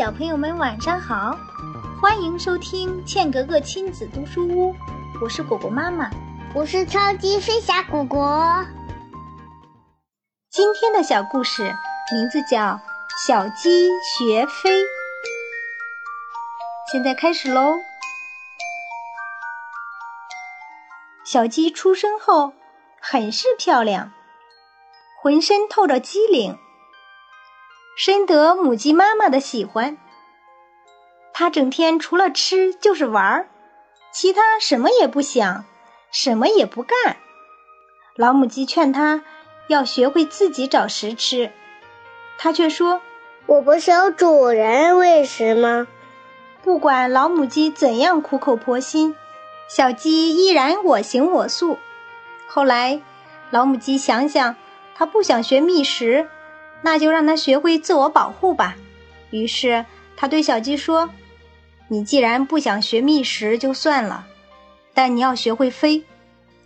小朋友们晚上好，欢迎收听茜格格亲子读书屋，我是果果妈妈，我是超级飞侠果果。今天的小故事名字叫《小鸡学飞》，现在开始喽。小鸡出生后很是漂亮，浑身透着机灵。深得母鸡妈妈的喜欢，它整天除了吃就是玩儿，其他什么也不想，什么也不干。老母鸡劝它要学会自己找食吃，它却说：“我不是有主人喂食吗？”不管老母鸡怎样苦口婆心，小鸡依然我行我素。后来，老母鸡想想，它不想学觅食。那就让它学会自我保护吧。于是他对小鸡说：“你既然不想学觅食，就算了，但你要学会飞，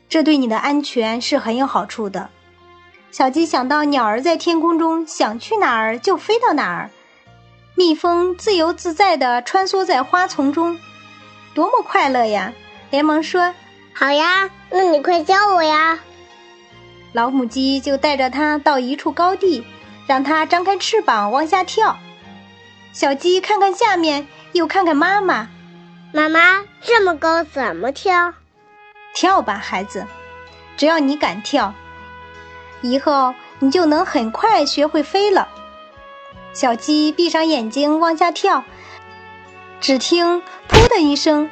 这对你的安全是很有好处的。”小鸡想到鸟儿在天空中想去哪儿就飞到哪儿，蜜蜂自由自在地穿梭在花丛中，多么快乐呀！连忙说：“好呀，那你快教我呀！”老母鸡就带着它到一处高地。让它张开翅膀往下跳，小鸡看看下面，又看看妈妈。妈妈这么高，怎么跳？跳吧，孩子，只要你敢跳，以后你就能很快学会飞了。小鸡闭上眼睛往下跳，只听“噗”的一声，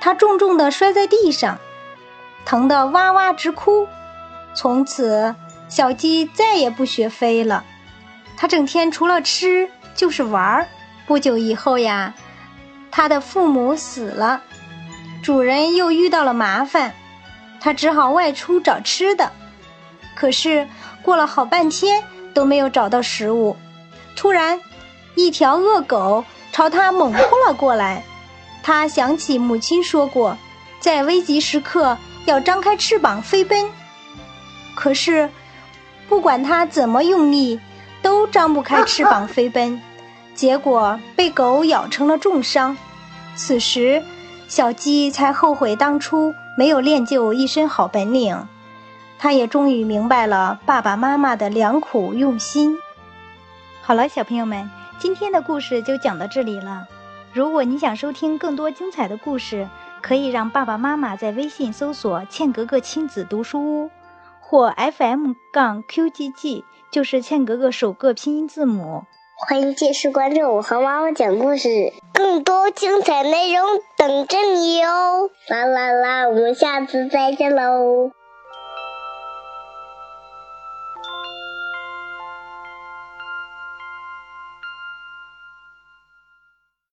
它重重地摔在地上，疼得哇哇直哭。从此，小鸡再也不学飞了。他整天除了吃就是玩儿。不久以后呀，他的父母死了，主人又遇到了麻烦，他只好外出找吃的。可是过了好半天都没有找到食物，突然，一条恶狗朝他猛扑了过来。他想起母亲说过，在危急时刻要张开翅膀飞奔。可是，不管他怎么用力。都张不开翅膀飞奔，结果被狗咬成了重伤。此时，小鸡才后悔当初没有练就一身好本领。它也终于明白了爸爸妈妈的良苦用心。好了，小朋友们，今天的故事就讲到这里了。如果你想收听更多精彩的故事，可以让爸爸妈妈在微信搜索“茜格格亲子读书屋”或 FM 杠 QGG。就是茜格格首个拼音字母。欢迎继续关注我和妈妈讲故事，更多精彩内容等着你哟！啦啦啦，我们下次再见喽。